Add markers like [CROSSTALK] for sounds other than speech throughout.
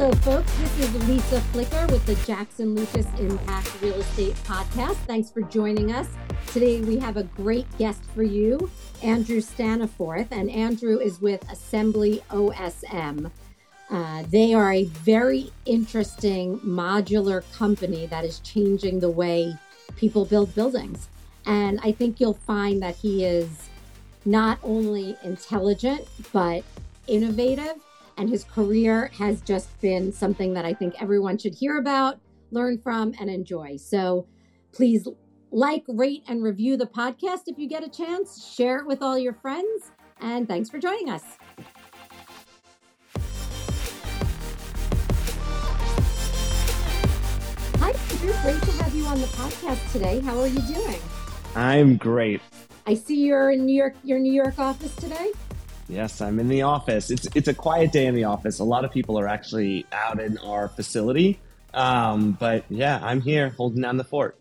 Hello, folks. This is Lisa Flicker with the Jackson Lucas Impact Real Estate Podcast. Thanks for joining us. Today, we have a great guest for you, Andrew Staniforth, and Andrew is with Assembly OSM. Uh, they are a very interesting modular company that is changing the way people build buildings. And I think you'll find that he is not only intelligent, but innovative and his career has just been something that I think everyone should hear about, learn from, and enjoy. So please like, rate, and review the podcast if you get a chance. Share it with all your friends. And thanks for joining us. Hi, Andrew. Great to have you on the podcast today. How are you doing? I'm great. I see you're in New York, your New York office today. Yes, I'm in the office. It's it's a quiet day in the office. A lot of people are actually out in our facility. Um, but yeah, I'm here holding down the fort.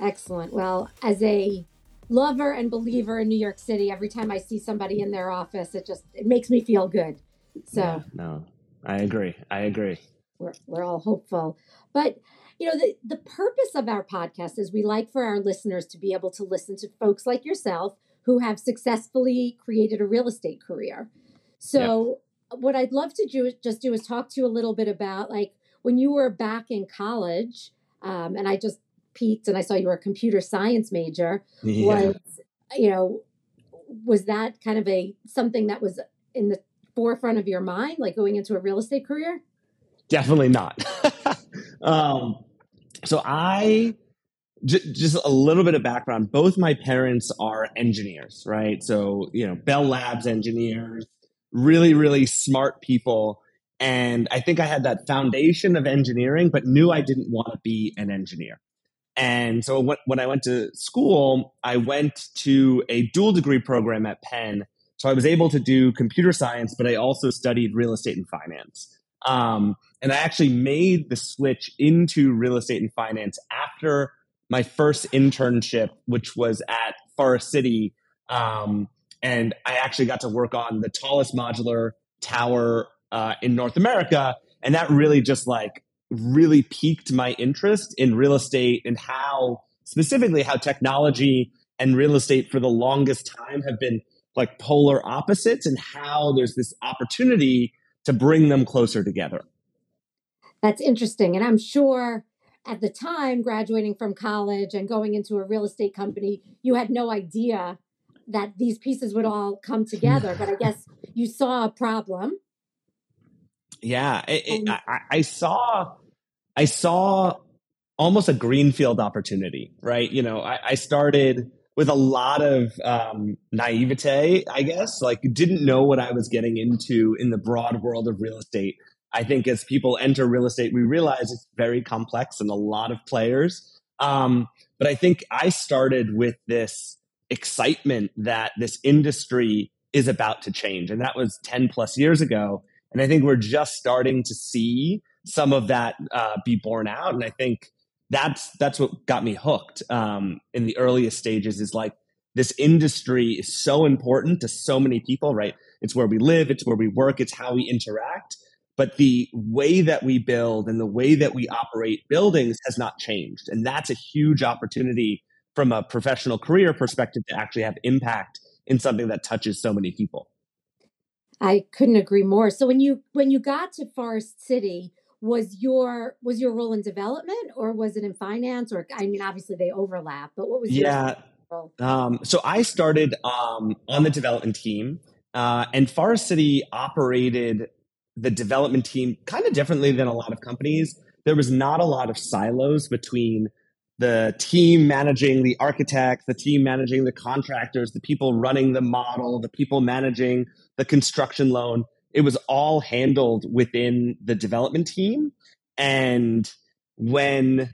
Excellent. Well, as a lover and believer in New York City, every time I see somebody in their office, it just it makes me feel good. So yeah, no, I agree. I agree. We're we're all hopeful. But you know, the, the purpose of our podcast is we like for our listeners to be able to listen to folks like yourself who have successfully created a real estate career. So, yeah. what I'd love to do just do is talk to you a little bit about like when you were back in college, um, and I just peeked and I saw you were a computer science major. Yeah. Was you know, was that kind of a something that was in the forefront of your mind, like going into a real estate career? Definitely not. [LAUGHS] um, so I just a little bit of background. Both my parents are engineers, right? So, you know, Bell Labs engineers, really, really smart people. And I think I had that foundation of engineering, but knew I didn't want to be an engineer. And so when I went to school, I went to a dual degree program at Penn. So I was able to do computer science, but I also studied real estate and finance. Um, and I actually made the switch into real estate and finance after my first internship, which was at Forest City. Um, and I actually got to work on the tallest modular tower uh, in North America. And that really just like really piqued my interest in real estate and how specifically how technology and real estate for the longest time have been like polar opposites and how there's this opportunity to bring them closer together. That's interesting. And I'm sure at the time graduating from college and going into a real estate company, you had no idea that these pieces would all come together. but I guess you saw a problem. Yeah, it, it, I, I saw, I saw almost a greenfield opportunity, right? You know, I, I started with a lot of um, naivete, I guess. Like, didn't know what I was getting into in the broad world of real estate. I think as people enter real estate, we realize it's very complex and a lot of players. Um, but I think I started with this excitement that this industry is about to change. And that was 10 plus years ago. And I think we're just starting to see some of that uh, be borne out. And I think that's that's what got me hooked um, in the earliest stages is like this industry is so important to so many people, right? It's where we live, it's where we work, it's how we interact but the way that we build and the way that we operate buildings has not changed. And that's a huge opportunity from a professional career perspective to actually have impact in something that touches so many people. I couldn't agree more. So when you when you got to Forest City, was your was your role in development or was it in finance or I mean obviously they overlap, but what was yeah. Um, so I started um, on the development team, uh, and Forest City operated the development team kind of differently than a lot of companies. There was not a lot of silos between the team managing the architects, the team managing the contractors, the people running the model, the people managing the construction loan. It was all handled within the development team. And when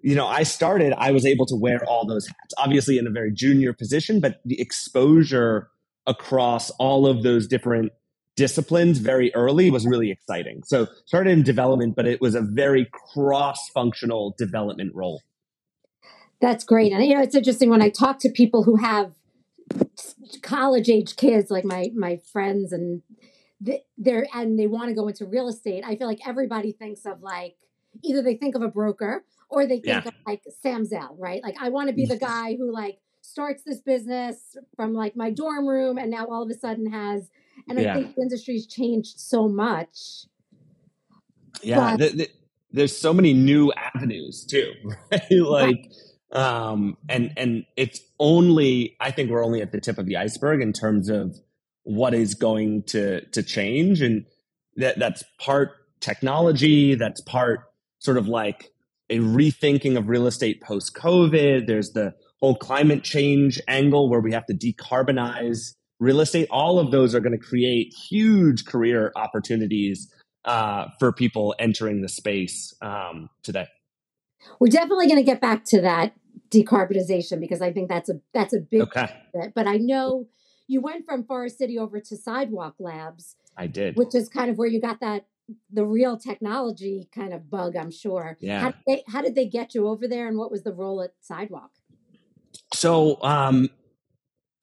you know I started, I was able to wear all those hats. Obviously in a very junior position, but the exposure across all of those different disciplines very early was really exciting. So started in development, but it was a very cross-functional development role. That's great. And you know, it's interesting when I talk to people who have college age kids, like my my friends, and they're and they want to go into real estate, I feel like everybody thinks of like either they think of a broker or they think yeah. of like Sam Zell, right? Like I want to be the guy who like starts this business from like my dorm room and now all of a sudden has and I think the industry's changed so much. Yeah, but, the, the, there's so many new avenues too, [LAUGHS] right? like um and and it's only I think we're only at the tip of the iceberg in terms of what is going to to change and that that's part technology that's part sort of like a rethinking of real estate post covid there's the whole climate change angle where we have to decarbonize real estate all of those are going to create huge career opportunities uh, for people entering the space um, today we're definitely going to get back to that decarbonization because i think that's a that's a big okay. bit but i know you went from Forest City over to Sidewalk Labs. I did. Which is kind of where you got that the real technology kind of bug, I'm sure. Yeah. How did they, how did they get you over there and what was the role at Sidewalk? So, um,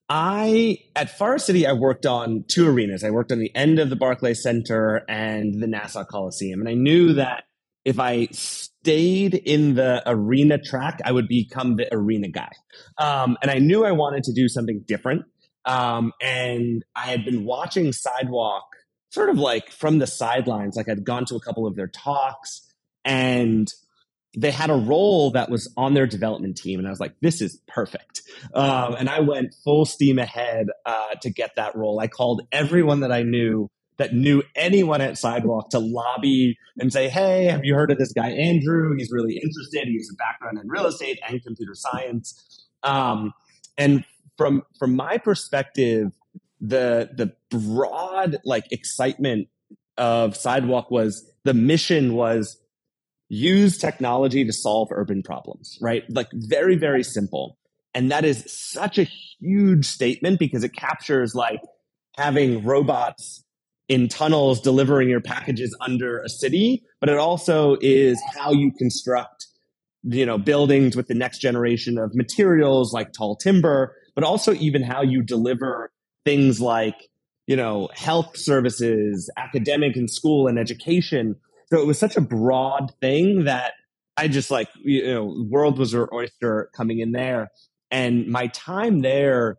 I at Forest City I worked on two arenas. I worked on the end of the Barclay Center and the Nassau Coliseum, and I knew that if I stayed in the arena track, I would become the arena guy. Um, and I knew I wanted to do something different. Um, and I had been watching Sidewalk sort of like from the sidelines. Like I'd gone to a couple of their talks and they had a role that was on their development team. And I was like, this is perfect. Um, and I went full steam ahead uh, to get that role. I called everyone that I knew that knew anyone at Sidewalk to lobby and say, hey, have you heard of this guy, Andrew? He's really interested. He has a background in real estate and computer science. Um, and from from my perspective, the the broad like excitement of Sidewalk was the mission was use technology to solve urban problems, right? Like very, very simple. And that is such a huge statement because it captures like having robots in tunnels delivering your packages under a city, but it also is how you construct, you know, buildings with the next generation of materials like tall timber but also even how you deliver things like, you know, health services, academic and school and education. So it was such a broad thing that I just like, you know, world was our oyster coming in there. And my time there,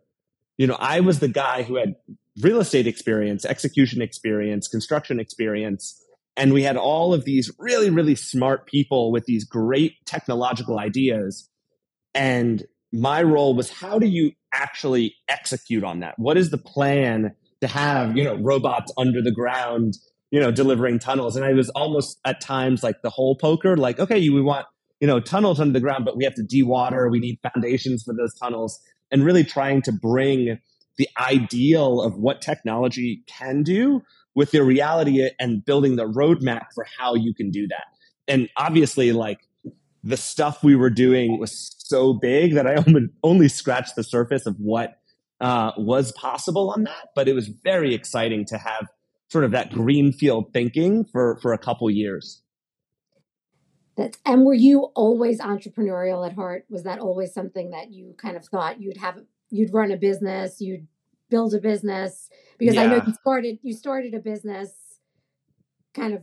you know, I was the guy who had real estate experience, execution experience, construction experience. And we had all of these really, really smart people with these great technological ideas. And my role was how do you actually execute on that? What is the plan to have, you know, robots under the ground, you know, delivering tunnels? And I was almost at times like the hole poker, like, okay, we want, you know, tunnels under the ground, but we have to dewater. We need foundations for those tunnels and really trying to bring the ideal of what technology can do with the reality and building the roadmap for how you can do that. And obviously, like the stuff we were doing was so big that I [LAUGHS] only scratched the surface of what uh, was possible on that. But it was very exciting to have sort of that greenfield thinking for for a couple years. That's, and were you always entrepreneurial at heart? Was that always something that you kind of thought you'd have? You'd run a business, you'd build a business because yeah. I know you started you started a business kind of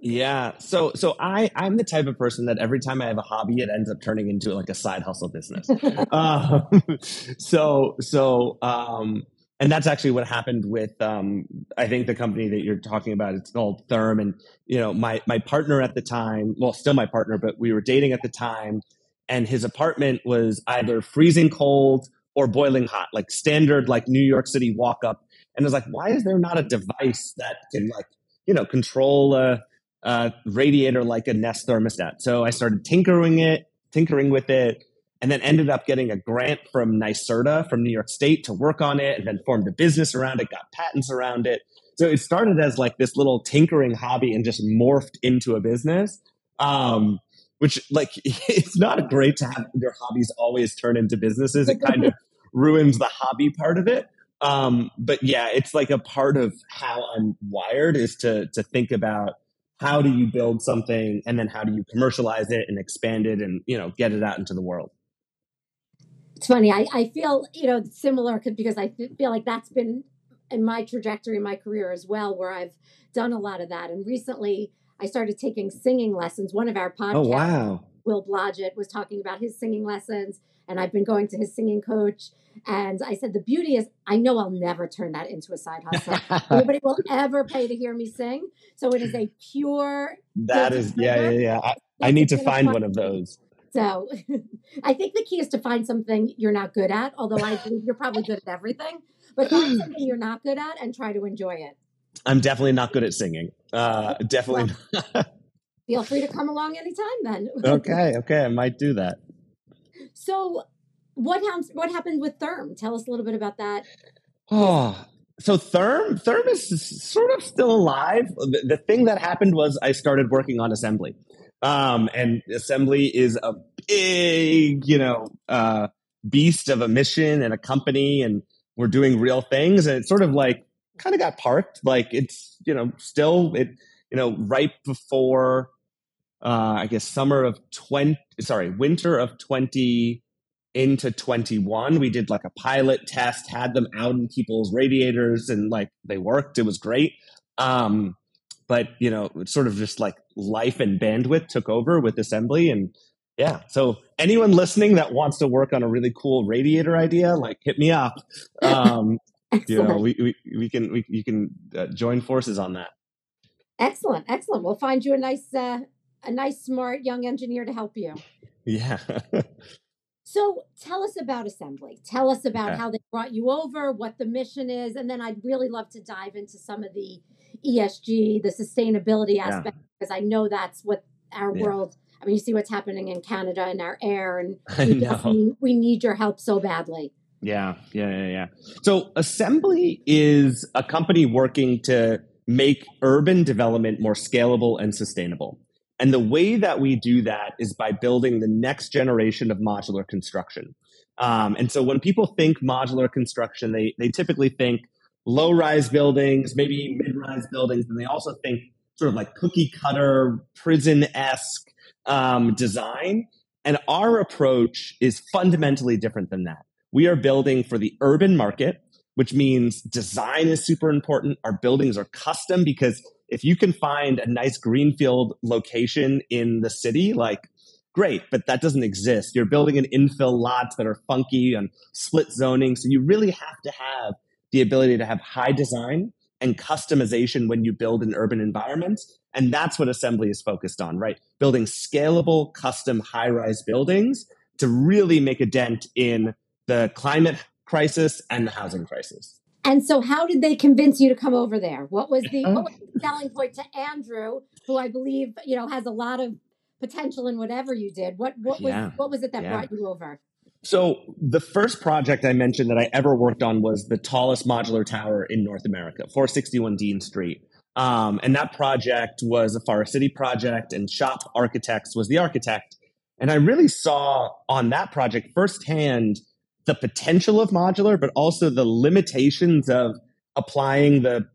yeah. So so I I'm the type of person that every time I have a hobby, it ends up turning into like a side hustle business. [LAUGHS] um, [LAUGHS] so so um, and that's actually what happened with um, I think the company that you're talking about. It's called Therm, and you know my my partner at the time, well, still my partner, but we were dating at the time, and his apartment was either freezing cold or boiling hot, like standard like New York City walk up. And I was like, why is there not a device that can like you know, control a, a radiator like a Nest thermostat. So I started tinkering it, tinkering with it, and then ended up getting a grant from NYSERDA from New York State to work on it, and then formed a business around it, got patents around it. So it started as like this little tinkering hobby and just morphed into a business. Um, which like [LAUGHS] it's not great to have your hobbies always turn into businesses. It kind of [LAUGHS] ruins the hobby part of it. Um, but yeah, it's like a part of how I'm wired is to to think about how do you build something and then how do you commercialize it and expand it and you know get it out into the world. It's funny. I, I feel you know similar because I feel like that's been in my trajectory in my career as well, where I've done a lot of that. And recently, I started taking singing lessons. One of our oh, podcasts, oh, wow. Will Blodgett, was talking about his singing lessons, and I've been going to his singing coach. And I said, the beauty is, I know I'll never turn that into a side [LAUGHS] hustle. Nobody will ever pay to hear me sing. So it is a pure. That is, yeah, yeah, yeah. I, I need to find one of those. So [LAUGHS] I think the key is to find something you're not good at, although I believe you're probably good at everything, but find [LAUGHS] something you're not good at and try to enjoy it. I'm definitely not good at singing. Uh, [LAUGHS] definitely. Well, feel free to come along anytime then. okay, okay, I might do that. So, what happens? What happened with Therm? Tell us a little bit about that. Oh, so Therm, Therm is sort of still alive. The, the thing that happened was I started working on assembly, um, and assembly is a big, you know, uh, beast of a mission and a company, and we're doing real things, and it's sort of like kind of got parked. Like it's, you know, still it, you know, right before, uh, I guess summer of 20, sorry, winter of 20 into 21. We did like a pilot test, had them out in people's radiators and like they worked. It was great. Um, but you know, sort of just like life and bandwidth took over with assembly and yeah. So anyone listening that wants to work on a really cool radiator idea, like hit me up. [LAUGHS] Um, you know, we, we, we can, we, you can uh, join forces on that. Excellent. Excellent. We'll find you a nice, uh, a nice, smart young engineer to help you. [LAUGHS] Yeah. [LAUGHS] so tell us about assembly. Tell us about yeah. how they brought you over, what the mission is, and then I'd really love to dive into some of the ESG, the sustainability aspect, yeah. because I know that's what our yeah. world. I mean, you see what's happening in Canada and our air, and [LAUGHS] we, we need your help so badly. Yeah, yeah, yeah, yeah. So Assembly is a company working to make urban development more scalable and sustainable. And the way that we do that is by building the next generation of modular construction. Um, and so when people think modular construction, they, they typically think low rise buildings, maybe mid rise buildings, and they also think sort of like cookie cutter, prison esque um, design. And our approach is fundamentally different than that. We are building for the urban market, which means design is super important. Our buildings are custom because if you can find a nice greenfield location in the city, like great, but that doesn't exist. You're building an infill lots that are funky and split zoning. So you really have to have the ability to have high design and customization when you build an urban environment. And that's what assembly is focused on, right? Building scalable, custom high rise buildings to really make a dent in the climate crisis and the housing crisis. And so, how did they convince you to come over there? What was the, what was the selling point to Andrew, who I believe you know has a lot of potential in whatever you did? What what was yeah. what was it that yeah. brought you over? So the first project I mentioned that I ever worked on was the tallest modular tower in North America, 461 Dean Street. Um, and that project was a Forest City project, and Shop Architects was the architect. And I really saw on that project firsthand the potential of modular, but also the limitations of applying the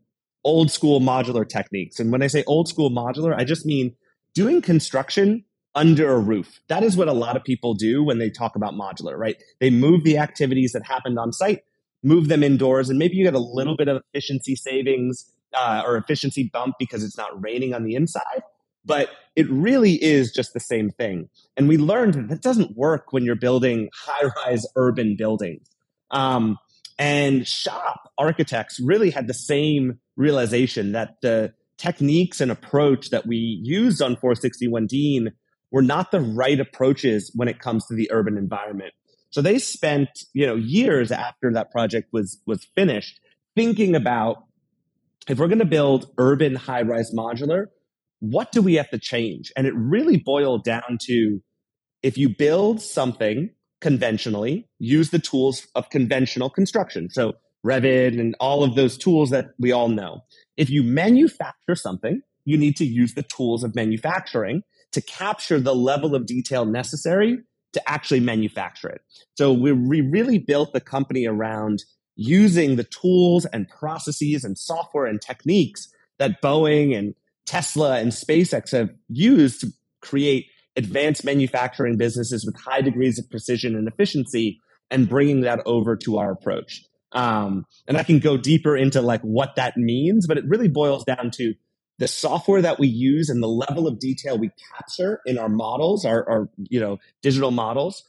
old school modular techniques. And when I say old school modular, I just mean doing construction under a roof. That is what a lot of people do when they talk about modular, right? They move the activities that happened on site, move them indoors, and maybe you get a little bit of efficiency savings uh, or efficiency bump because it's not raining on the inside but it really is just the same thing. And we learned that that doesn't work when you're building high rise urban buildings. Um, and shop architects really had the same realization that the techniques and approach that we used on 461 Dean were not the right approaches when it comes to the urban environment. So they spent, you know, years after that project was was finished thinking about if we're going to build urban high rise modular, what do we have to change? And it really boiled down to if you build something conventionally, use the tools of conventional construction. So Revit and all of those tools that we all know. If you manufacture something, you need to use the tools of manufacturing to capture the level of detail necessary to actually manufacture it. So we, we really built the company around using the tools and processes and software and techniques that Boeing and Tesla and SpaceX have used to create advanced manufacturing businesses with high degrees of precision and efficiency and bringing that over to our approach. Um, and I can go deeper into like what that means, but it really boils down to the software that we use and the level of detail we capture in our models, our, our you know digital models,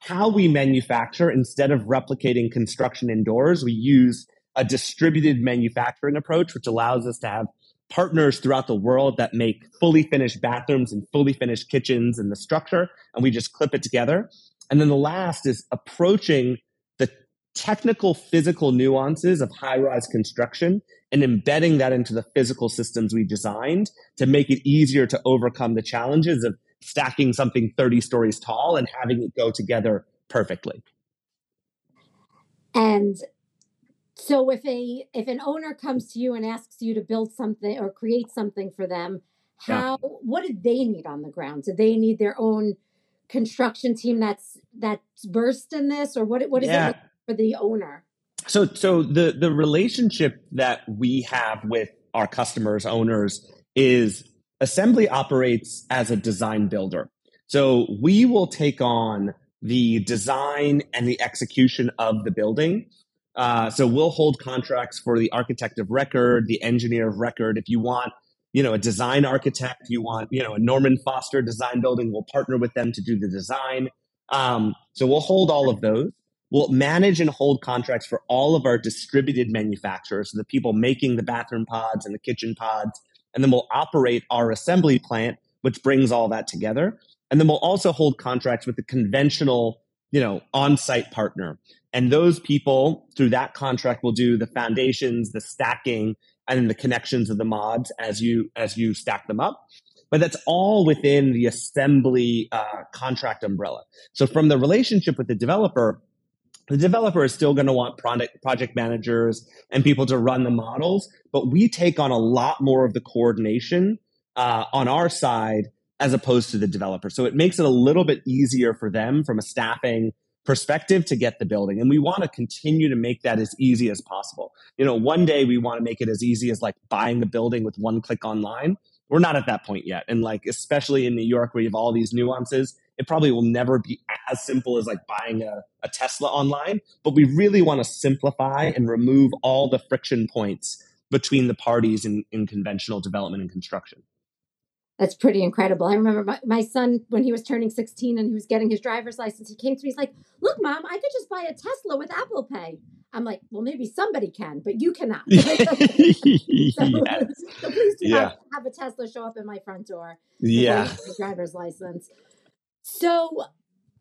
how we manufacture instead of replicating construction indoors, we use a distributed manufacturing approach, which allows us to have partners throughout the world that make fully finished bathrooms and fully finished kitchens and the structure, and we just clip it together. And then the last is approaching the technical physical nuances of high rise construction and embedding that into the physical systems we designed to make it easier to overcome the challenges of stacking something 30 stories tall and having it go together perfectly. And so if a if an owner comes to you and asks you to build something or create something for them, how yeah. what do they need on the ground? Do they need their own construction team that's that's versed in this or what what is yeah. it for the owner? So so the the relationship that we have with our customers owners is assembly operates as a design builder. So we will take on the design and the execution of the building. Uh, so we'll hold contracts for the architect of record, the engineer of record. If you want, you know, a design architect, you want, you know, a Norman Foster design building, we'll partner with them to do the design. Um, so we'll hold all of those. We'll manage and hold contracts for all of our distributed manufacturers, so the people making the bathroom pods and the kitchen pods. And then we'll operate our assembly plant, which brings all that together. And then we'll also hold contracts with the conventional, you know, on-site partner. And those people through that contract will do the foundations, the stacking, and the connections of the mods as you as you stack them up. But that's all within the assembly uh, contract umbrella. So from the relationship with the developer, the developer is still going to want product project managers and people to run the models, but we take on a lot more of the coordination uh, on our side as opposed to the developer. So it makes it a little bit easier for them from a staffing perspective to get the building. And we want to continue to make that as easy as possible. You know, one day we want to make it as easy as like buying the building with one click online. We're not at that point yet. And like, especially in New York where you have all these nuances, it probably will never be as simple as like buying a, a Tesla online. But we really want to simplify and remove all the friction points between the parties in, in conventional development and construction. That's pretty incredible. I remember my, my son when he was turning 16 and he was getting his driver's license, he came to me, he's like, Look, mom, I could just buy a Tesla with Apple Pay. I'm like, Well, maybe somebody can, but you cannot. [LAUGHS] [LAUGHS] so, yes. [LAUGHS] so, please do yeah. not have a Tesla show up in my front door. Yeah. Driver's license. So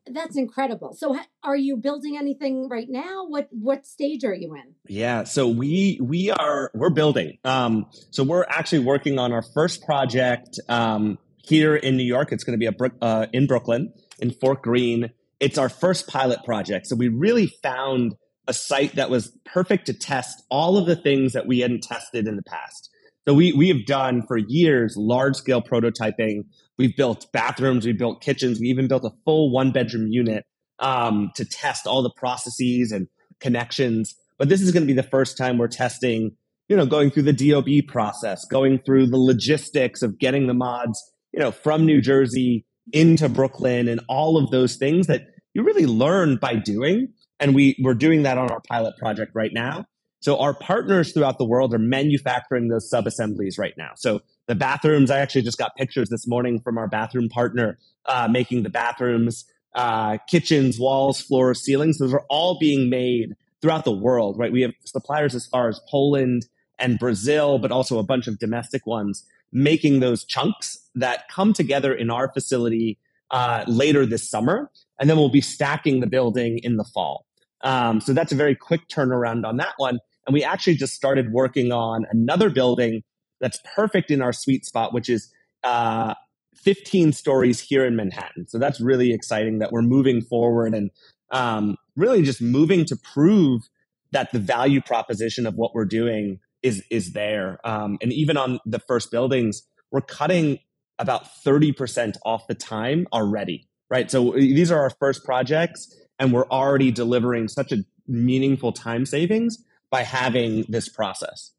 that's incredible. So are you building anything right now? What what stage are you in? Yeah, so we we are we're building. Um so we're actually working on our first project um here in New York. It's going to be a uh, in Brooklyn in Fort Greene. It's our first pilot project. So we really found a site that was perfect to test all of the things that we hadn't tested in the past. So we we have done for years large scale prototyping We've built bathrooms, we built kitchens, we even built a full one bedroom unit um, to test all the processes and connections. But this is going to be the first time we're testing, you know, going through the DOB process, going through the logistics of getting the mods, you know, from New Jersey into Brooklyn and all of those things that you really learn by doing. And we, we're doing that on our pilot project right now. So our partners throughout the world are manufacturing those sub assemblies right now. So the bathrooms, I actually just got pictures this morning from our bathroom partner uh, making the bathrooms, uh, kitchens, walls, floors, ceilings. Those are all being made throughout the world, right? We have suppliers as far as Poland and Brazil, but also a bunch of domestic ones making those chunks that come together in our facility uh, later this summer. And then we'll be stacking the building in the fall. Um, so that's a very quick turnaround on that one. And we actually just started working on another building that's perfect in our sweet spot, which is uh, 15 stories here in Manhattan. So that's really exciting that we're moving forward and um, really just moving to prove that the value proposition of what we're doing is is there. Um, and even on the first buildings, we're cutting about 30% off the time already, right? So uh, these are our first projects, and we're already delivering such a meaningful time savings by having this process.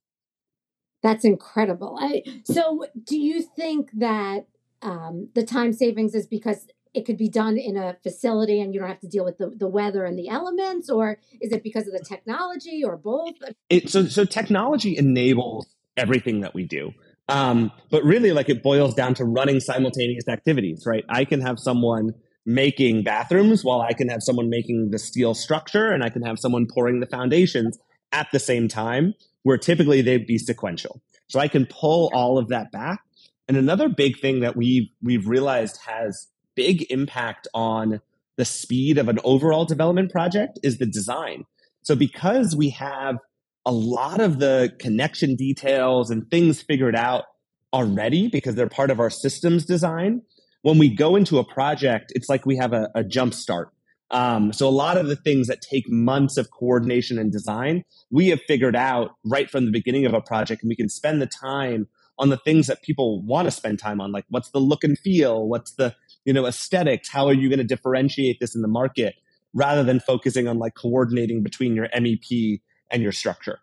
That's incredible. I, so, do you think that um, the time savings is because it could be done in a facility and you don't have to deal with the, the weather and the elements or is it because of the technology or both it, so so technology enables everything that we do um, but really like it boils down to running simultaneous activities right i can have someone making bathrooms while i can have someone making the steel structure and i can have someone pouring the foundations at the same time where typically they'd be sequential so i can pull all of that back and another big thing that we've we've realized has big impact on the speed of an overall development project is the design. So because we have a lot of the connection details and things figured out already because they're part of our systems design, when we go into a project, it's like we have a, a jump start. Um, so a lot of the things that take months of coordination and design, we have figured out right from the beginning of a project, and we can spend the time on the things that people want to spend time on, like what's the look and feel, what's the you know aesthetics, how are you going to differentiate this in the market, rather than focusing on like coordinating between your MEP and your structure.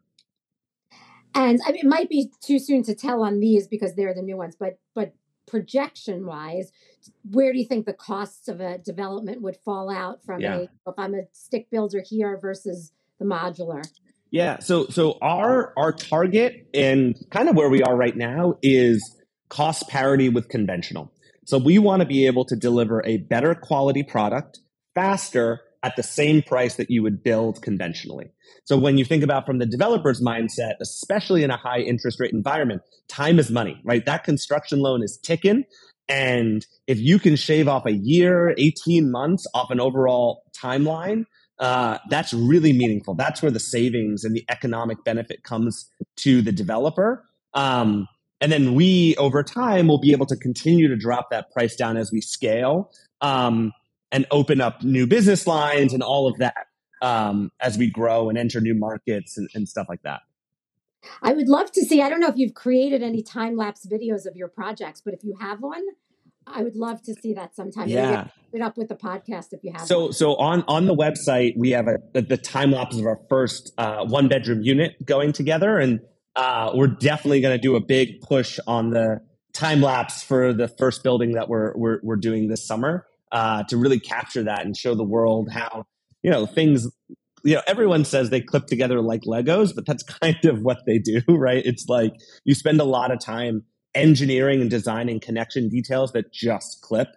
And I mean, it might be too soon to tell on these because they're the new ones, but but projection wise, where do you think the costs of a development would fall out from yeah. a if I'm a stick builder here versus the modular? Yeah. So so our our target and kind of where we are right now is cost parity with conventional. So we want to be able to deliver a better quality product faster at the same price that you would build conventionally. So when you think about from the developer's mindset, especially in a high interest rate environment, time is money, right? That construction loan is ticking. And if you can shave off a year, 18 months off an overall timeline, uh, that's really meaningful. That's where the savings and the economic benefit comes to the developer. Um, and then we, over time, will be able to continue to drop that price down as we scale um, and open up new business lines and all of that um, as we grow and enter new markets and, and stuff like that. I would love to see. I don't know if you've created any time lapse videos of your projects, but if you have one, I would love to see that sometime. Yeah, it up with the podcast if you have. So, one. so on on the website we have a, the, the time lapse of our first uh, one bedroom unit going together, and uh, we're definitely going to do a big push on the time lapse for the first building that we're we're, we're doing this summer uh, to really capture that and show the world how you know things you know everyone says they clip together like legos but that's [LAUGHS] kind of what they do right it's like you spend a lot of time engineering and designing connection details that just clip.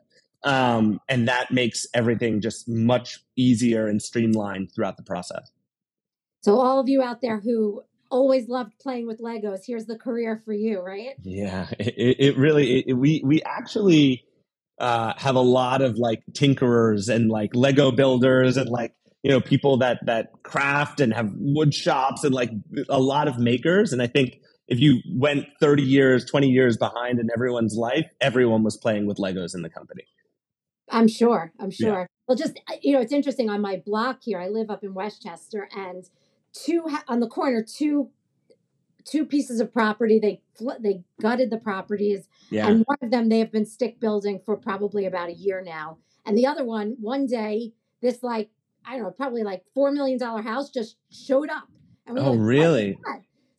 Um, and that makes everything just much easier and streamlined throughout the process. So, all of you out there who always loved playing with Legos, here's the career for you, right? Yeah, it, it really, it, we, we actually uh, have a lot of like tinkerers and like Lego builders and like, you know, people that, that craft and have wood shops and like a lot of makers. And I think if you went 30 years, 20 years behind in everyone's life, everyone was playing with Legos in the company. I'm sure. I'm sure. Yeah. Well, just, uh, you know, it's interesting on my block here. I live up in Westchester and two on the corner, two two pieces of property. They they gutted the properties, yeah. and one of them they have been stick building for probably about a year now, and the other one, one day, this like I don't know, probably like four million dollar house just showed up. And we oh, like, really?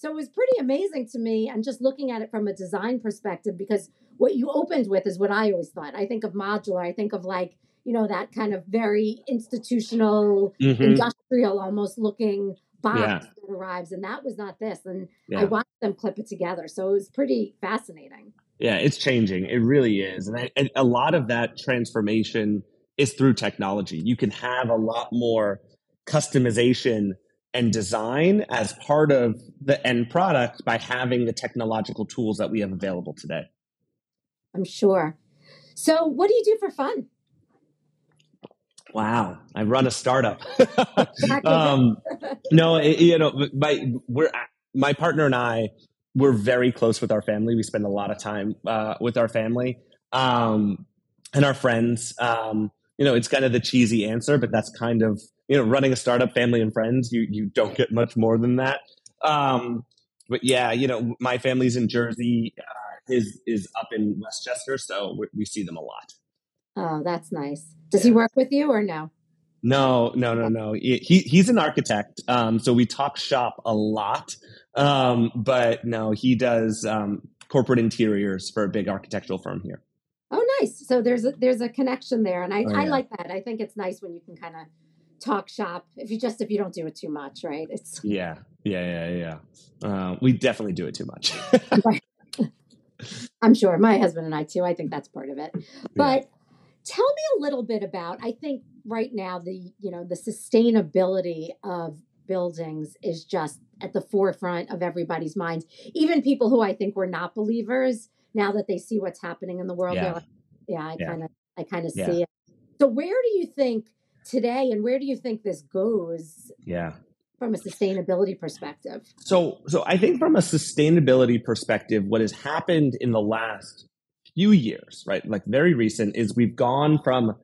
So it was pretty amazing to me, and just looking at it from a design perspective, because what you opened with is what I always thought. I think of modular, I think of like, you know, that kind of very institutional, mm-hmm. industrial almost looking box yeah. that arrives. And that was not this. And yeah. I watched them clip it together. So it was pretty fascinating. Yeah, it's changing. It really is. And, I, and a lot of that transformation is through technology. You can have a lot more customization and design as part of the end product by having the technological tools that we have available today. I'm sure. So, what do you do for fun? Wow, I run a startup. [LAUGHS] [LAUGHS] um, no, it, you know, my we're my partner and I we're very close with our family. We spend a lot of time uh, with our family um, and our friends. Um, you know, it's kind of the cheesy answer, but that's kind of you know, running a startup, family and friends, you you don't get much more than that. Um, but yeah, you know, my family's in Jersey. Uh, his is up in Westchester, so we, we, see them a lot. Oh, that's nice. Does yeah. he work with you or no? No, no, no, no. He he's an architect, um, so we talk shop a lot. Um, but no, he does um, corporate interiors for a big architectural firm here. Nice. So there's a there's a connection there, and I, Oh, I like that. I think it's nice when you can kind of talk shop if you just if you don't do it too much, right? It's [LAUGHS] Yeah, yeah, yeah, yeah. Uh, we definitely do it too much. [LAUGHS] I'm sure my husband and I too. I think that's part of it. But tell me a little bit about. I think right now the you know the sustainability of buildings is just at the forefront of everybody's minds. Even people who I think were not believers now that they see what's happening in the world, Yeah. they're like, yeah, I kind of I kind of Yeah. see it. So where do you think today, and where do you think this goes yeah. from a sustainability perspective? So, so I think from a sustainability perspective, what has happened in the last few years, right, like very recent, is we've gone from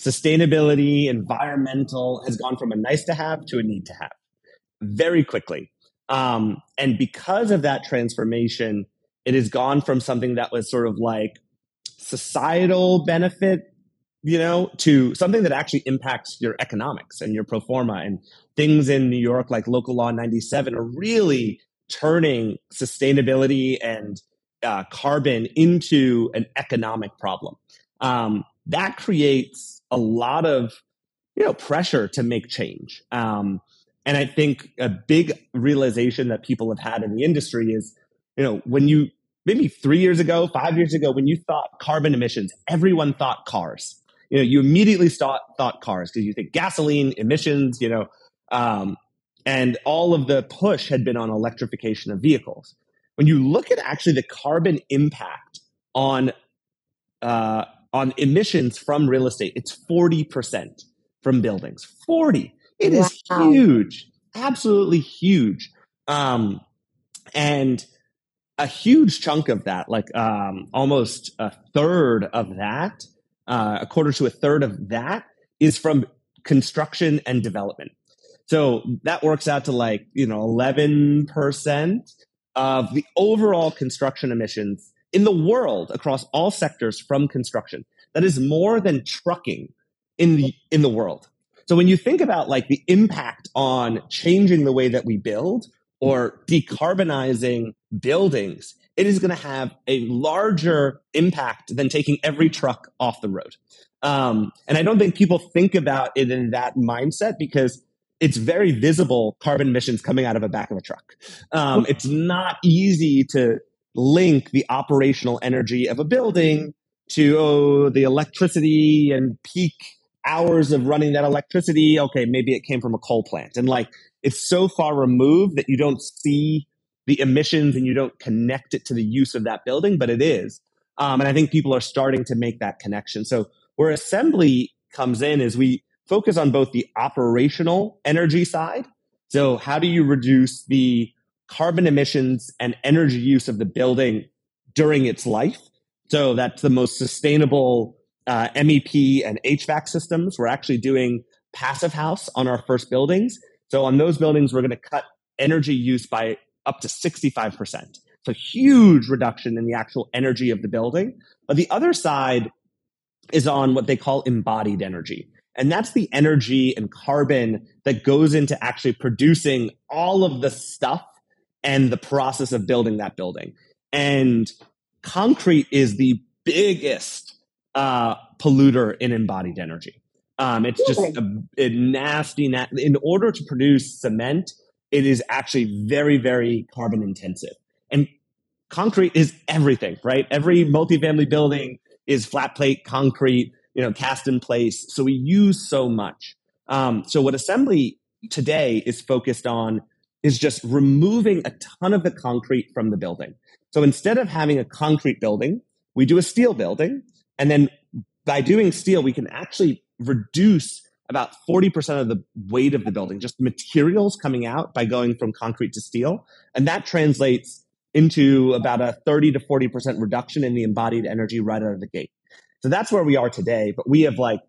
sustainability, environmental, has gone from a nice to have to a need to have very quickly. Um, and because of that transformation, it has gone from something that was sort of like societal benefit, you know, to something that actually impacts your economics and your pro forma and things in New York, like Local Law 97, are really turning sustainability and uh, carbon into an economic problem. Um, that creates a lot of you know pressure to make change. Um, and I think a big realization that people have had in the industry is, you know, when you maybe three years ago, five years ago, when you thought carbon emissions, everyone thought cars. You know, you immediately thought thought cars because you think gasoline emissions, you know, um, and all of the push had been on electrification of vehicles. When you look at actually the carbon impact on uh, on emissions from real estate, it's forty percent from buildings. Forty. It is Wow. huge, absolutely huge, um, and a huge chunk of that, like um, almost a third of that, uh, a quarter to a third of that, is from construction and development. So that works out to like you know eleven percent of the overall construction emissions in the world across all sectors from construction. That is more than trucking in the in the world. So when you think about like the impact on changing the way that we build or decarbonizing buildings, it is going to have a larger impact than taking every truck off the road. Um, and I don't think people think about it in that mindset because it's very visible carbon emissions coming out of the back of a truck. Um, it's not easy to link the operational energy of a building to oh, the electricity and peak hours of running that electricity. Okay, maybe it came from a coal plant. And like it's so far removed that you don't see the emissions and you don't connect it to the use of that building, but it is. Um, and I think people are starting to make that connection. So where assembly comes in is we focus on both the operational energy side. So how do you reduce the carbon emissions and energy use of the building during its life? So that's the most sustainable uh, MEP and HVAC systems. We're actually doing passive house on our first buildings. So on those buildings, we're going to cut energy use by up to 65%. So huge reduction in the actual energy of the building. But the other side is on what they call embodied energy. And that's the energy and carbon that goes into actually producing all of the stuff and the process of building that building. And concrete is the biggest uh, polluter in embodied energy. Um, it's just a, a nasty, na- in order to produce cement, it is actually very, very carbon intensive. And concrete is everything, right? Every multifamily building is flat plate concrete, you know, cast in place. So we use so much. Um, so what assembly today is focused on is just removing a ton of the concrete from the building. So instead of having a concrete building, we do a steel building. And then by doing steel, we can actually reduce about 40% of the weight of the building, just materials coming out by going from concrete to steel. And that translates into about a 30 to 40% reduction in the embodied energy right out of the gate. So that's where we are today. But we have like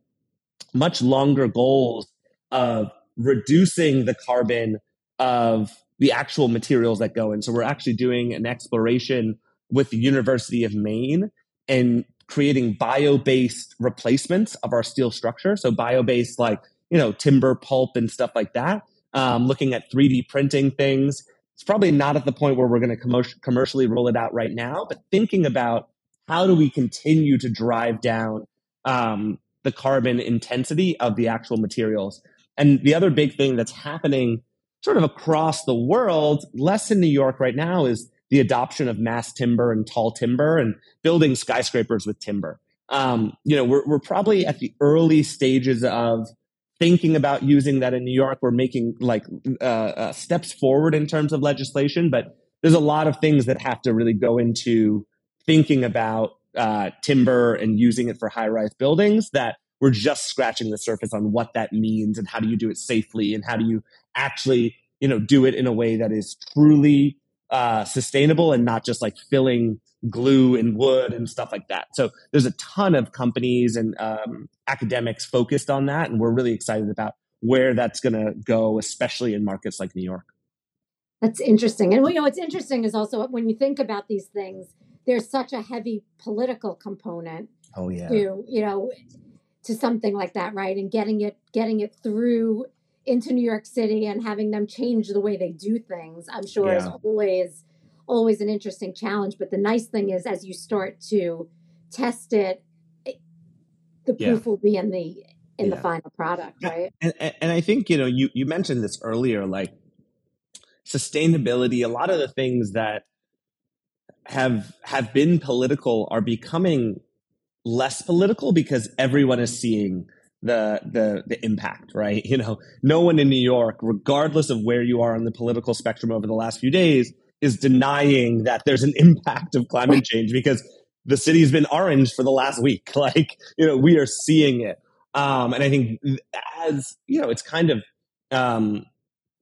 much longer goals of reducing the carbon of the actual materials that go in. So we're actually doing an exploration with the University of Maine and creating bio-based replacements of our steel structure. So bio-based like, you know, timber pulp and stuff like that. Um, looking at 3D printing things. It's probably not at the point where we're going to commer- commercially roll it out right now, but thinking about how do we continue to drive down um, the carbon intensity of the actual materials? And the other big thing that's happening sort of across the world, less in New York right now, is the adoption of mass timber and tall timber and building skyscrapers with timber. Um, you know, we're, we're probably at the early stages of thinking about using that in New York. We're making like uh, uh, steps forward in terms of legislation, but there's a lot of things that have to really go into thinking about uh, timber and using it for high rise buildings that we're just scratching the surface on what that means and how do you do it safely and how do you actually you know do it in a way that is truly uh, sustainable and not just like filling glue and wood and stuff like that. So there's a ton of companies and um, academics focused on that, and we're really excited about where that's going to go, especially in markets like New York. That's interesting, and you know what's interesting is also when you think about these things, there's such a heavy political component. Oh yeah. To you know, to something like that, right? And getting it getting it through into New York City and having them change the way they do things, I'm sure yeah. is always always an interesting challenge. But the nice thing is, as you start to test it, the proof yeah. will be in the in yeah. the final product, right? And, and I think you know you you mentioned this earlier, like sustainability. A lot of the things that have have been political are becoming less political because everyone is seeing the the the impact, right? [LAUGHS] You know, no one in New York, regardless of where you are on the political spectrum over the last few days, is denying that there's an impact of climate change because the city's been orange for the last week. [LAUGHS] Like, you know, we are seeing it. Um, and I think as, you know, it's kind of um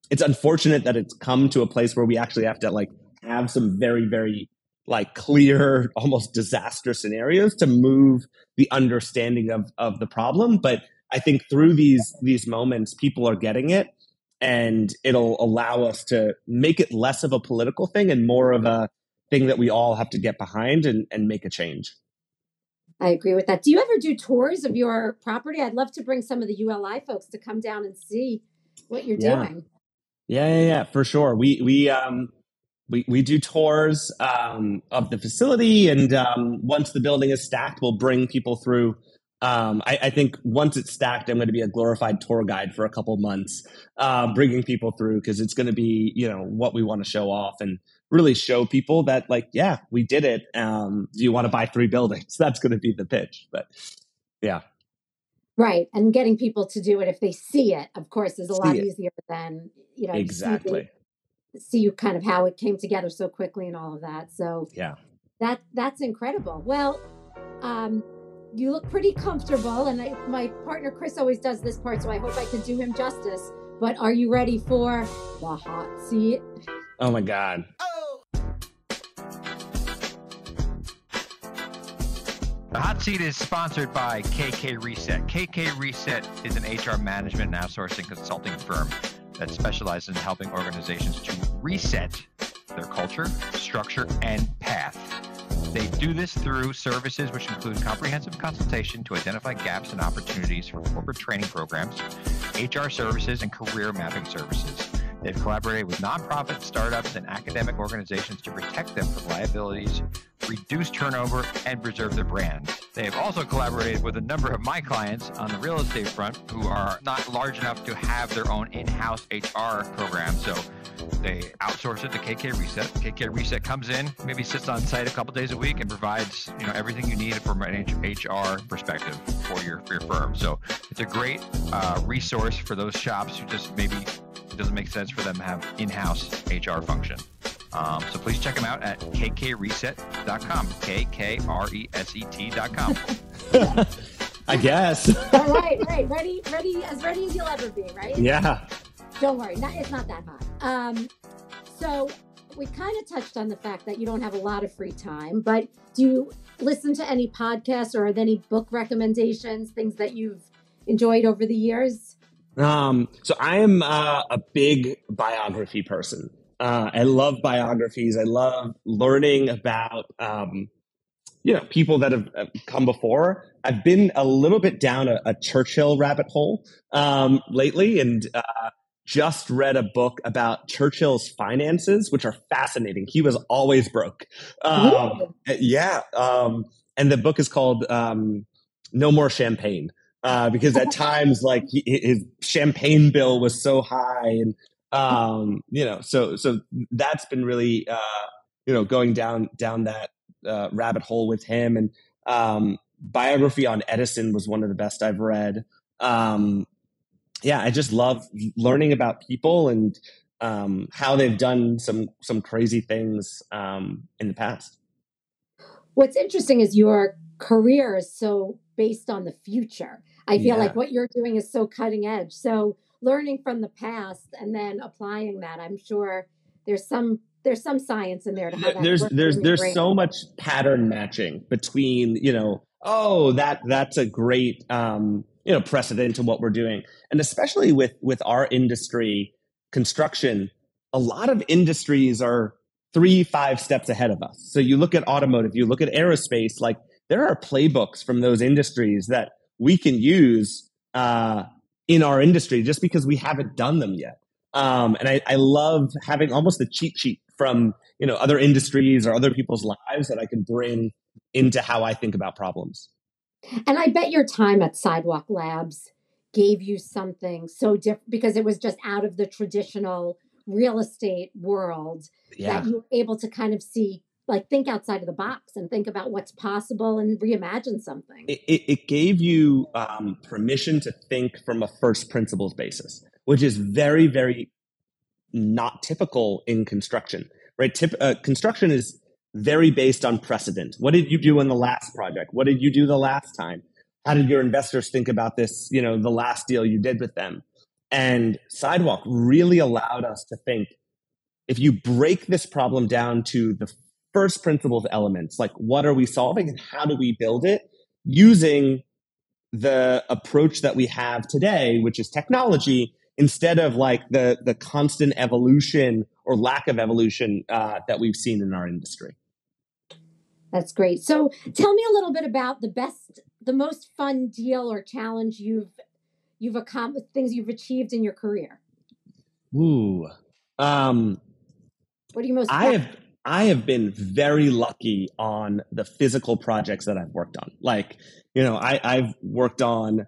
it's unfortunate that it's come to a place where we actually have to like have some very, very like clear, [LAUGHS] almost disaster scenarios to move the understanding of of the problem. But I think through these these moments, people are getting it, and it'll allow us to make it less of a political thing and more of a thing that we all have to get behind and, and make a change. I agree with that. Do you ever do tours of your property? I'd love to bring some of the ULI folks to come down and see what you're yeah. doing. Yeah, yeah, yeah, for sure. We we um we, we do tours um, of the facility, and um, once the building is stacked, we'll bring people through. Um, I, I, think once it's stacked, I'm going to be a glorified tour guide for a couple months, uh, bringing people through because it's going to be you know what we want to show off and really show people that like yeah we did it. Um, do you want to buy three buildings? [LAUGHS] That's going to be the pitch, but yeah. Right, and getting people to do it if they see it, of course, is a see lot it. easier than you know exactly see you kind of how it came together so quickly and all of that. So yeah, that that's incredible. Well, um, you look pretty comfortable, and I, my partner Chris always does this part, so I hope I can do him justice. But are you ready for the hot seat? Oh my god. Oh. The hot seat is sponsored by KK Reset. KK Reset is an HR management and outsourcing consulting firm that specializes in helping organizations to reset their culture, structure, and path. They do this through services which include comprehensive consultation to identify gaps and opportunities for corporate training programs, HR services, and career mapping services. They've collaborated with nonprofits, startups, and academic organizations to protect them from liabilities, reduce turnover, and preserve their brand. They have also collaborated with a number of my clients on the real estate front who are not large enough to have their own in-house HR program. So they outsource it to KK Reset. KK Reset comes in, maybe sits on site a couple days a week, and provides you know everything you need from an HR perspective for your for your firm. So it's a great uh, resource for those shops who just maybe it doesn't make sense for them to have in-house HR function. Um, so please check them out at kkreset.com. K-K-R-E-S-E-T.com. [LAUGHS] I guess. All right, right. Ready, ready, as ready as you'll ever be, right? Yeah. Don't worry, not, it's not that hot. Um, so we kind of touched on the fact that you don't have a lot of free time, but do you listen to any podcasts or are there any book recommendations, things that you've enjoyed over the years? Um, so I am uh, a big biography person. Uh, I love biographies. I love learning about, um, you know, people that have come before. I've been a little bit down a, a Churchill rabbit hole um, lately, and uh, just read a book about Churchill's finances, which are fascinating. He was always broke. Um, yeah. Um, and the book is called um, No More Champagne. Uh, because at [LAUGHS] times, like he, his champagne bill was so high, and um, you know, so so that's been really uh, you know going down down that uh, rabbit hole with him. And um, biography on Edison was one of the best I've read. Um, yeah, I just love learning about people and um, how they've done some some crazy things um, in the past. What's interesting is your career is so based on the future. I feel yeah. like what you're doing is so cutting edge. So learning from the past and then applying that, I'm sure there's some there's some science in there to have there's there's there's so much pattern matching between you know oh that that's a great um you know precedent to what we're doing. And especially with with our industry construction a lot of industries are three five steps ahead of us. So you look at automotive you look at aerospace like there are playbooks from those industries that we can use uh, in our industry just because we haven't done them yet. Um, and I, I love having almost a cheat sheet from you know other industries or other people's lives that i can bring into how i think about problems and I bet your time at Sidewalk Labs gave you something so different because it was just out of the traditional real estate world yeah. that you were able to kind of see like think outside of the box and think about what's possible and reimagine something it, it, it gave you um, permission to think from a first principles basis which is very very not typical in construction right Tip, uh, construction is very based on precedent. What did you do in the last project? What did you do the last time? How did your investors think about this, you know, the last deal you did with them? And Sidewalk really allowed us to think if you break this problem down to the first principles elements, like what are we solving and how do we build it using the approach that we have today, which is technology, instead of like the the constant evolution or lack of evolution uh, that we've seen in our industry. That's great. So tell me a little bit about the best, the most fun deal or challenge you've you've accomplished, things you've achieved in your career. Ooh, um, what are you most? I have I have been very lucky on the physical projects that I've worked on. Like, you know, I, I've worked on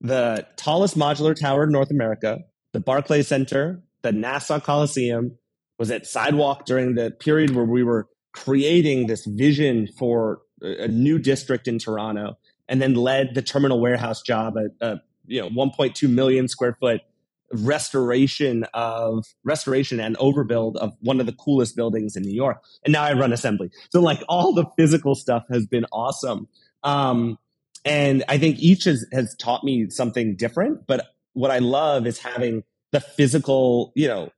the tallest modular tower in North America, the Barclay Center, the Nassau Coliseum, was at Sidewalk during the period where we were creating this vision for a new district in Toronto, and then led the terminal warehouse job at a you know 1.2 million square foot restoration of restoration and overbuild of one of the coolest buildings in New York. And now I run assembly. So like all the physical stuff has been awesome. Um, and I think each has, has taught me something different. But what I love is having the physical, you know,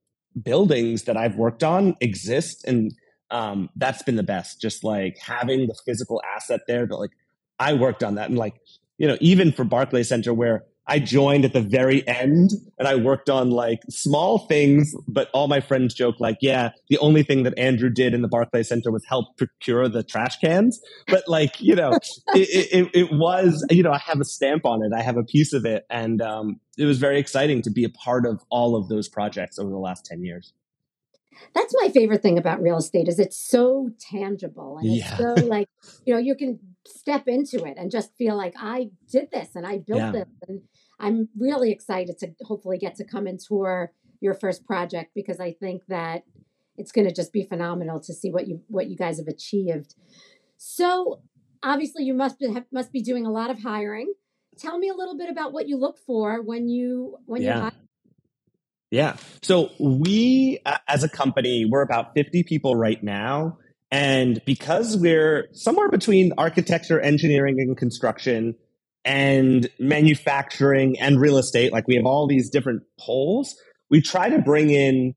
buildings that I've worked on exist and um, that's been the best. Just like having the physical asset there that like I worked on that and like you know even for Barclay Center where I joined at the very end and I worked on like small things, but all my friends joke like, yeah, the only thing that Andrew did in the Barclay Center was help procure the trash cans. But like, you know, [LAUGHS] it, it, it, was, you know, I have a stamp on it. I have a piece of it. And um, it was very exciting to be a part of all of those projects over the last 10 years that's my favorite thing about real estate is it's so tangible and yeah. it's so [LAUGHS] like you know you can step into it and just feel like i did this and i built yeah. this and i'm really excited to hopefully get to come and tour your first project because i think that it's going to just be phenomenal to see what you what you guys have achieved so obviously you must be, must be doing a lot of hiring tell me a little bit about what you look for when you when yeah. you hire. yeah. So we, as a company, we're about 50 people right now. And because we're somewhere between architecture, engineering, and construction, and manufacturing and real estate, like we have all these different poles, we try to bring in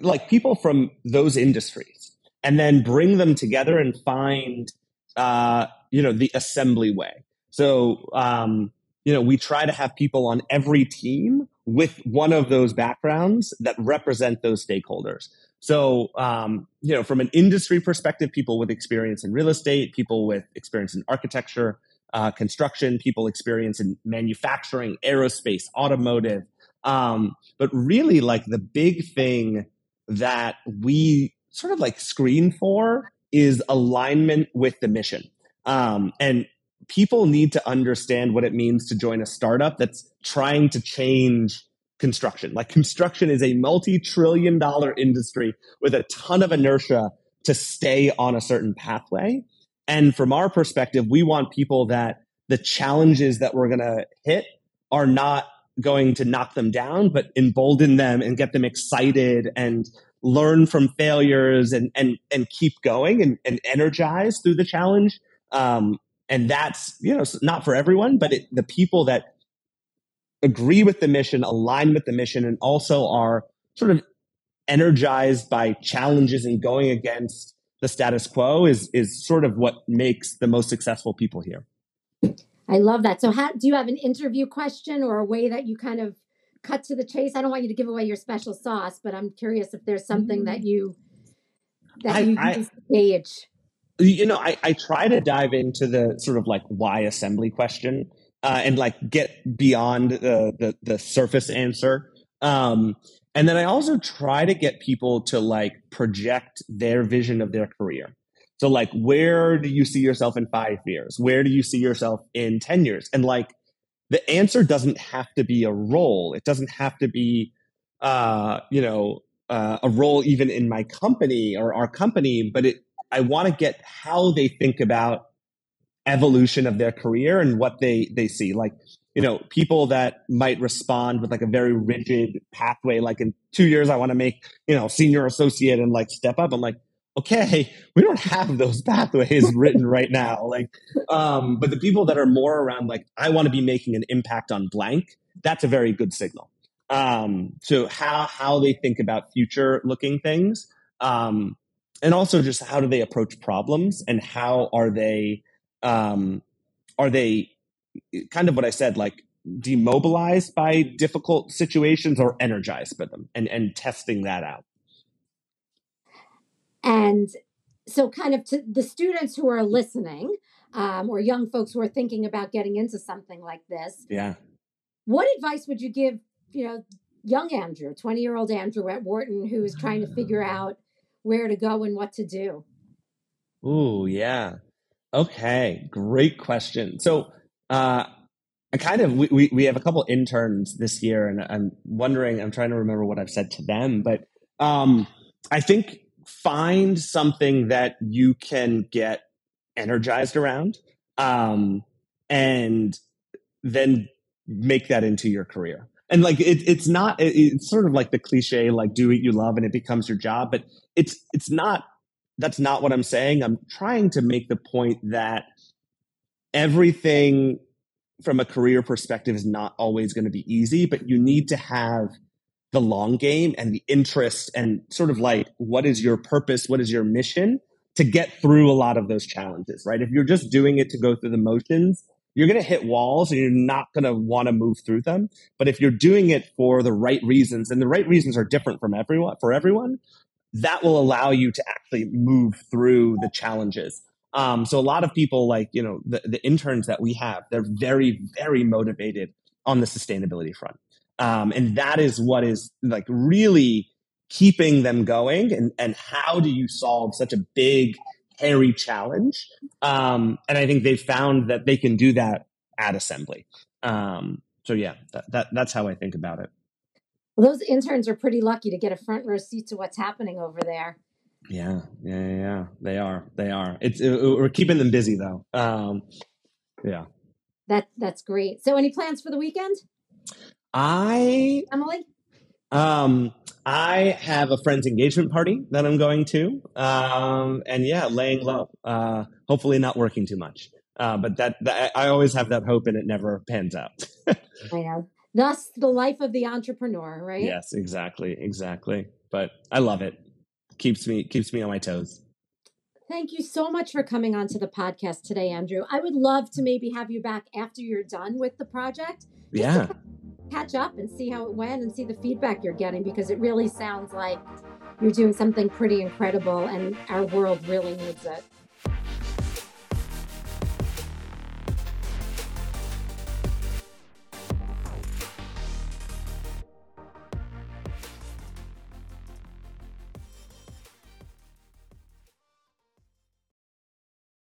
like people from those industries and then bring them together and find, uh, you know, the assembly way. So, um, you know, we try to have people on every team with one of those backgrounds that represent those stakeholders. So, um, you know, from an industry perspective, people with experience in real estate, people with experience in architecture, uh, construction, people experience in manufacturing, aerospace, automotive, Um, but really, like the big thing that we sort of like screen for is alignment with the mission. Um, and people need to understand what it means to join a startup that's trying to change construction. Like construction is a multi-trillion dollar industry with a ton of inertia to stay on a certain pathway. And from our perspective, we want people that the challenges that we're going to hit are not going to knock them down, but embolden them and get them excited and learn from failures and and and keep going and, and energize through the challenge. Um, and that's you know not for everyone, but it, the people that agree with the mission, align with the mission, and also are sort of energized by challenges and going against the status quo is is sort of what makes the most successful people here. I love that. So, how, do you have an interview question or a way that you kind of cut to the chase? I don't want you to give away your special sauce, but I'm curious if there's something that you that I, you I, gauge. You know, I, I try to dive into the sort of like why assembly question uh, and like get beyond the, the, the surface answer. Um, and then I also try to get people to like project their vision of their career. So like, where do you see yourself in five years? Where do you see yourself in 10 years? And like, the answer doesn't have to be a role. It doesn't have to be, uh, you know, uh, a role even in my company or our company, but it, I want to get how they think about evolution of their career and what they they see like you know people that might respond with like a very rigid pathway like in two years i want to make you know senior associate and like step up. I'm like okay we don't have those pathways [LAUGHS] written right now. Like um but the people that are more around like i want to be making an impact on blank that's a very good signal. Um so how how they think about future looking things um and also just how do they approach problems and how are they um, are they kind of what I said, like demobilized by difficult situations or energized by them and, and testing that out? And so, kind of to the students who are listening, um, or young folks who are thinking about getting into something like this, yeah, what advice would you give? You know, young Andrew, twenty-year-old Andrew at Wharton, who is trying to figure [LAUGHS] out where to go and what to do. Oh yeah. Okay, great question. So, uh, I kind of we, we have a couple interns this year, and I'm wondering. I'm trying to remember what I've said to them, but um, I think find something that you can get energized around, um, and then make that into your career. And like it, it's not. It, it's sort of like the cliche, like do what you love, and it becomes your job. But it's it's not that's not what I'm saying. I'm trying to make the point that everything from a career perspective is not always going to be easy, but you need to have the long game and the interest and sort of like what is your purpose? What is your mission to get through a lot of those challenges, right? If you're just doing it to go through the motions, you're going to hit walls and you're not going to want to move through them. But if you're doing it for the right reasons, and the right reasons are different from everyone, for everyone, that will allow you to actually move through the challenges. Um, so a lot of people like, you know, the, the interns that we have, they're very, very motivated on the sustainability front. Um, and that is what is like really keeping them going. And, and how do you solve such a big, hairy challenge? Um, and I think they've found that they can do that at assembly. Um, so yeah, that, that, that's how I think about it. Well, those interns are pretty lucky to get a front row seat to what's happening over there. Yeah, yeah, yeah, they are. They are. It's it, we're keeping them busy though. Um, yeah. That that's great. So, any plans for the weekend? I Emily. Um, I have a friend's engagement party that I'm going to. Um, and yeah, laying low. Uh, hopefully not working too much. Uh, but that, that I always have that hope, and it never pans out. [LAUGHS] I know. Thus, the life of the entrepreneur, right? Yes, exactly, exactly. But I love it. Keeps me keeps me on my toes. Thank you so much for coming on to the podcast today, Andrew. I would love to maybe have you back after you're done with the project. Yeah. catch up and see how it went and see the feedback you're getting because it really sounds like you're doing something pretty incredible and our world really needs it.